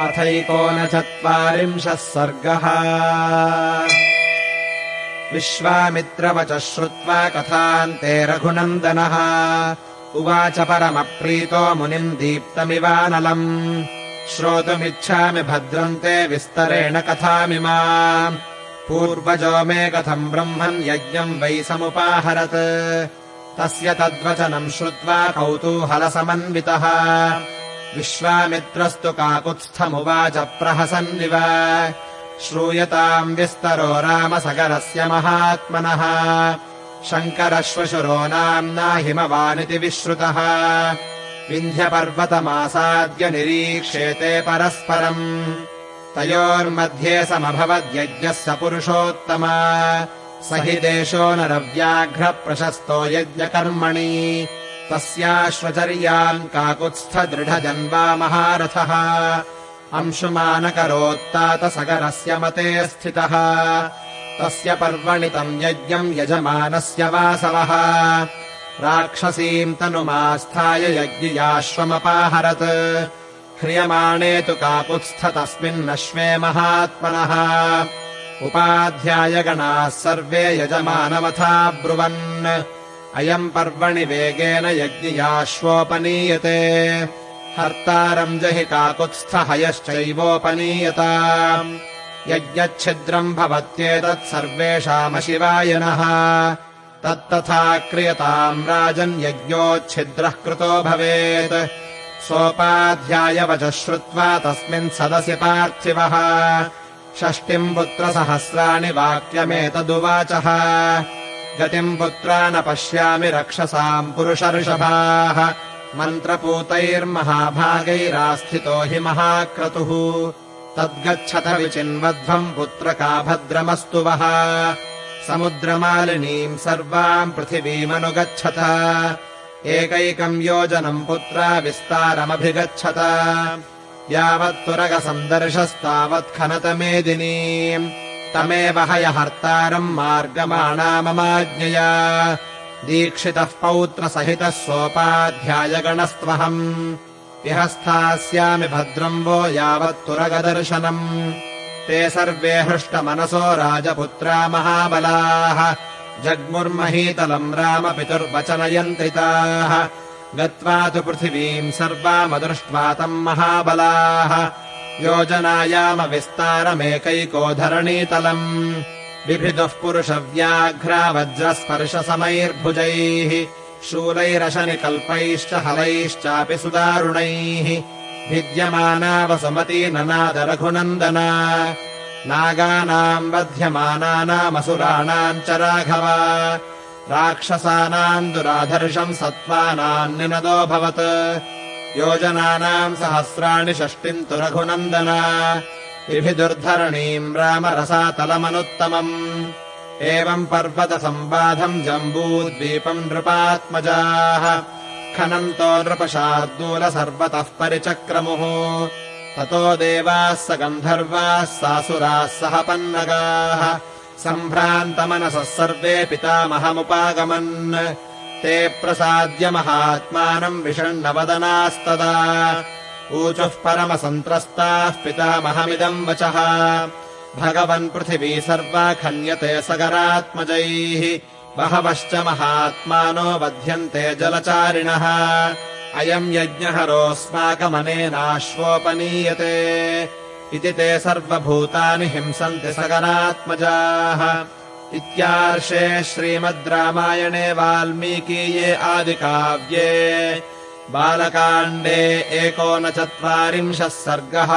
अथैकोनचत्वारिंशः सर्गः। विश्वामित्रवचः श्रुत्वा कथान्ते रघुनन्दनः। उवाच परमप्रीतो मुनिम् दीप्तमिवानलम्। श्रोतुमिच्छामि भद्रन्ते विस्तरेण कथामिमा पूर्वजो मे कथम् ब्रह्मन् यज्ञम् वै समुपाहरत्। तस्य तद्वचनम् श्रुत्वा कौतूहलसमन्वितः विश्वामित्रस्तु काकुत्स्थमुवाच प्रहसन्निव। श्रूयताम् विस्तरो रामसगरस्य महात्मनः। शङ्करश्वशुरो नाम्ना हिमवानिति विश्रुतः। विन्ध्यपर्वतमासाद्य निरीक्षेते परस्परम्। तयोर्मध्ये समभवद्यज्ञः स पुरुषोत्तमा। स हि देशो नरव्याघ्रप्रशस्तो यज्ञकर्मणि तस्याश्वचर्याम् काकुत्स्थदृढजन्वा महारथः। अंशुमानकरोत्तातसगरस्य मते स्थितः। तस्य पर्वणि तम् यज्ञम् यजमानस्य वासवः। राक्षसीम् तनुमास्थाय यज्ञियाश्वमपाहरत्। ह्रियमाणे तु काकुत्स्थ तस्मिन्नश्वे महात्मनः। उपाध्यायगणाः सर्वे यजमानवथा ब्रुवन् अयम् पर्वणि वेगेन यज्ञियाश्वोपनीयते। हर्तारम् जहि काकुत्स्थहयश्चैवोपनीयता। यज्ञच्छिद्रम् भवत्येतत् सर्वेषामशिवायनः तत्तथा क्रियताम् राजन् यज्ञोच्छिद्रः कृतो भवेत्। सोपाध्यायवचः श्रुत्वा तस्मिन् सदसि पार्थिवः। षष्टिम् पुत्रसहस्राणि वाक्यमेतदुवाचः गतिम् पुत्रा न पश्यामि रक्षसाम् पुरुषऋषभाः मन्त्रपूतैर्महाभागैरास्थितो हि महाक्रतुः। तद्गच्छत विचिन्वध्वम् पुत्रका भद्रमस्तु वः। समुद्रमालिनीम् सर्वाम् पृथिवीमनुगच्छत। एकैकम् योजनम् पुत्रा विस्तारमभिगच्छत। यावत्तुरगसन्दर्शस्तावत् खनतमेदिनीम् तमेव हयहर्तारम् मार्गमाणा ममाज्ञया दीक्षितः पौत्रसहितः सोपाध्यायगणस्त्वहम्। इह स्थास्यामि भद्रम् वो यावत्तुरगदर्शनम् ते सर्वे हृष्टमनसो राजपुत्रा महाबलाः। जग्मुर्महीतलम् रामपितुर्वचनयन्त्रिताः। गत्वा तु पृथिवीम् सर्वामदृष्ट्वा तम् महाबलाः योजनायामविस्तारमेकैको धरणीतलम् पुरुषव्याघ्रा वज्रस्पर्शसमैर्भुजैः शूलैरशनिकल्पैश्च हलैश्चापि सुदारुणैः। भिद्यमाना वसुमती ननादरघुनन्दना नागानाम् वध्यमानानामसुराणाम् च राघव। राक्षसानाम् दुराधर्षम् सत्त्वानाम् निनदोऽभवत् योजनानाम् सहस्राणि षष्टिम् तु रघुनन्दना। विभिदुर्धरणीम् रामरसातलमनुत्तमम्। एवम् पर्वतसम्बाधम् जम्बूद्वीपम् नृपात्मजाः। खनन्तो नृपशार्दूल सर्वतः परिचक्रमुः। ततो देवाः स गन्धर्वाः सासुराः सह पन्नगाः। सम्भ्रान्तमनसः सर्वे पितामहमुपागमन् ते प्रसाद्य महात्मानम् विषण्णवदनास्तदा। ऊचुः परमसन्त्रस्ताः पितामहमिदम् वचः। भगवन्पृथिवी सर्वा खन्यते सगरात्मजैः। बहवश्च महात्मानो वध्यन्ते जलचारिणः। अयम् यज्ञहरोऽस्माकमनेनाश्वोपनीयते इति ते सर्वभूतानि हिंसन्ति सगरात्मजाः इत्यार्षे श्रीमद् रामायणे वाल्मीकीये आदिकाव्ये बालकाण्डे एकोनचत्वारिंशः सर्गः